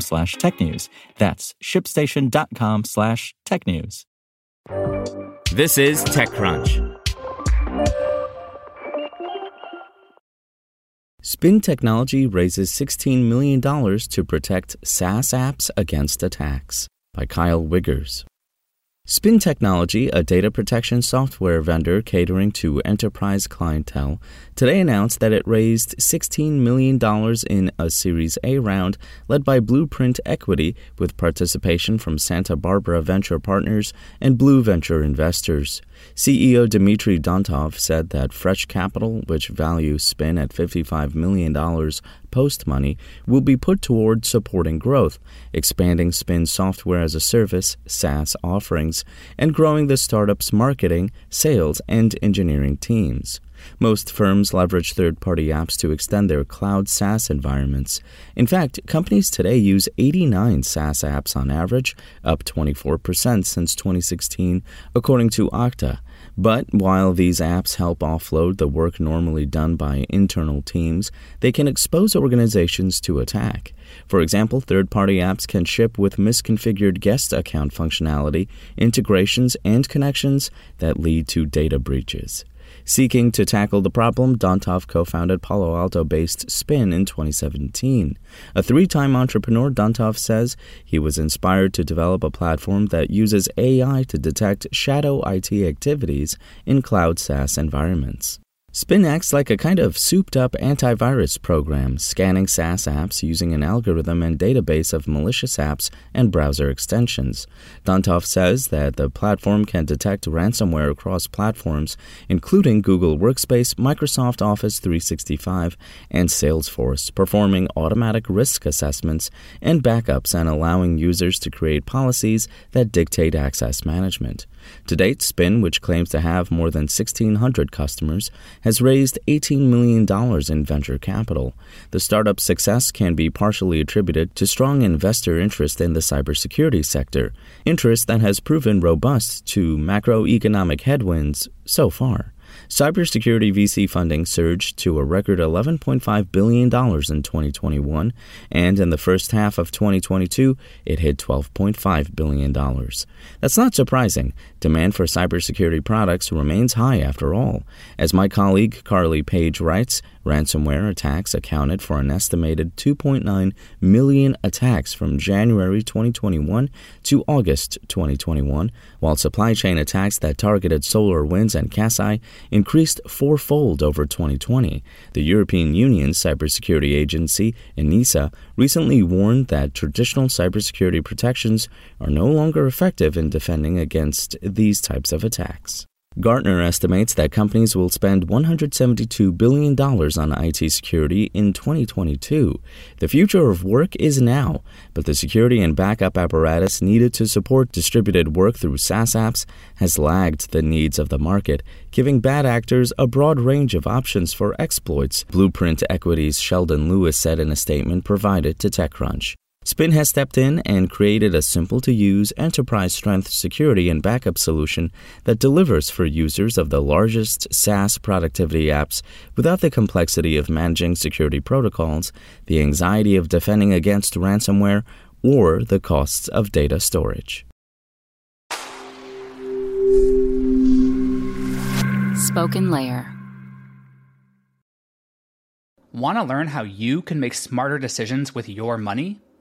slash technews. That's shipstation.com slash technews. This is TechCrunch. Spin Technology raises $16 million to protect SaaS apps against attacks by Kyle Wiggers. Spin Technology, a data protection software vendor catering to enterprise clientele, today announced that it raised $16 million in a Series A round led by Blueprint Equity with participation from Santa Barbara Venture Partners and Blu Venture investors. CEO Dmitry Dontov said that fresh capital, which values Spin at $55 million post money, will be put toward supporting growth, expanding Spin's software as a service SaaS offerings, and growing the startup's marketing, sales, and engineering teams. Most firms leverage third party apps to extend their cloud SaaS environments. In fact, companies today use 89 SaaS apps on average, up 24% since 2016, according to Okta. But while these apps help offload the work normally done by internal teams, they can expose organizations to attack. For example, third party apps can ship with misconfigured guest account functionality, integrations, and connections that lead to data breaches. Seeking to tackle the problem, Dontov co founded Palo Alto based Spin in 2017. A three time entrepreneur, Dontov says he was inspired to develop a platform that uses AI to detect shadow IT activities in cloud SaaS environments. Spin acts like a kind of souped up antivirus program, scanning SaaS apps using an algorithm and database of malicious apps and browser extensions. Dontov says that the platform can detect ransomware across platforms, including Google Workspace, Microsoft Office 365, and Salesforce, performing automatic risk assessments and backups and allowing users to create policies that dictate access management. To date, Spin, which claims to have more than 1,600 customers, has raised $18 million in venture capital. The startup's success can be partially attributed to strong investor interest in the cybersecurity sector, interest that has proven robust to macroeconomic headwinds so far. Cybersecurity VC funding surged to a record $11.5 billion in 2021, and in the first half of 2022, it hit $12.5 billion. That's not surprising. Demand for cybersecurity products remains high after all. As my colleague Carly Page writes, Ransomware attacks accounted for an estimated 2.9 million attacks from January 2021 to August 2021, while supply chain attacks that targeted SolarWinds and Kaseya increased fourfold over 2020. The European Union's cybersecurity agency, ENISA, recently warned that traditional cybersecurity protections are no longer effective in defending against these types of attacks. Gartner estimates that companies will spend $172 billion on IT security in 2022. The future of work is now, but the security and backup apparatus needed to support distributed work through SaaS apps has lagged the needs of the market, giving bad actors a broad range of options for exploits, Blueprint Equities Sheldon Lewis said in a statement provided to TechCrunch. Spin has stepped in and created a simple to use enterprise strength security and backup solution that delivers for users of the largest SaaS productivity apps without the complexity of managing security protocols, the anxiety of defending against ransomware, or the costs of data storage. Spoken Layer. Want to learn how you can make smarter decisions with your money?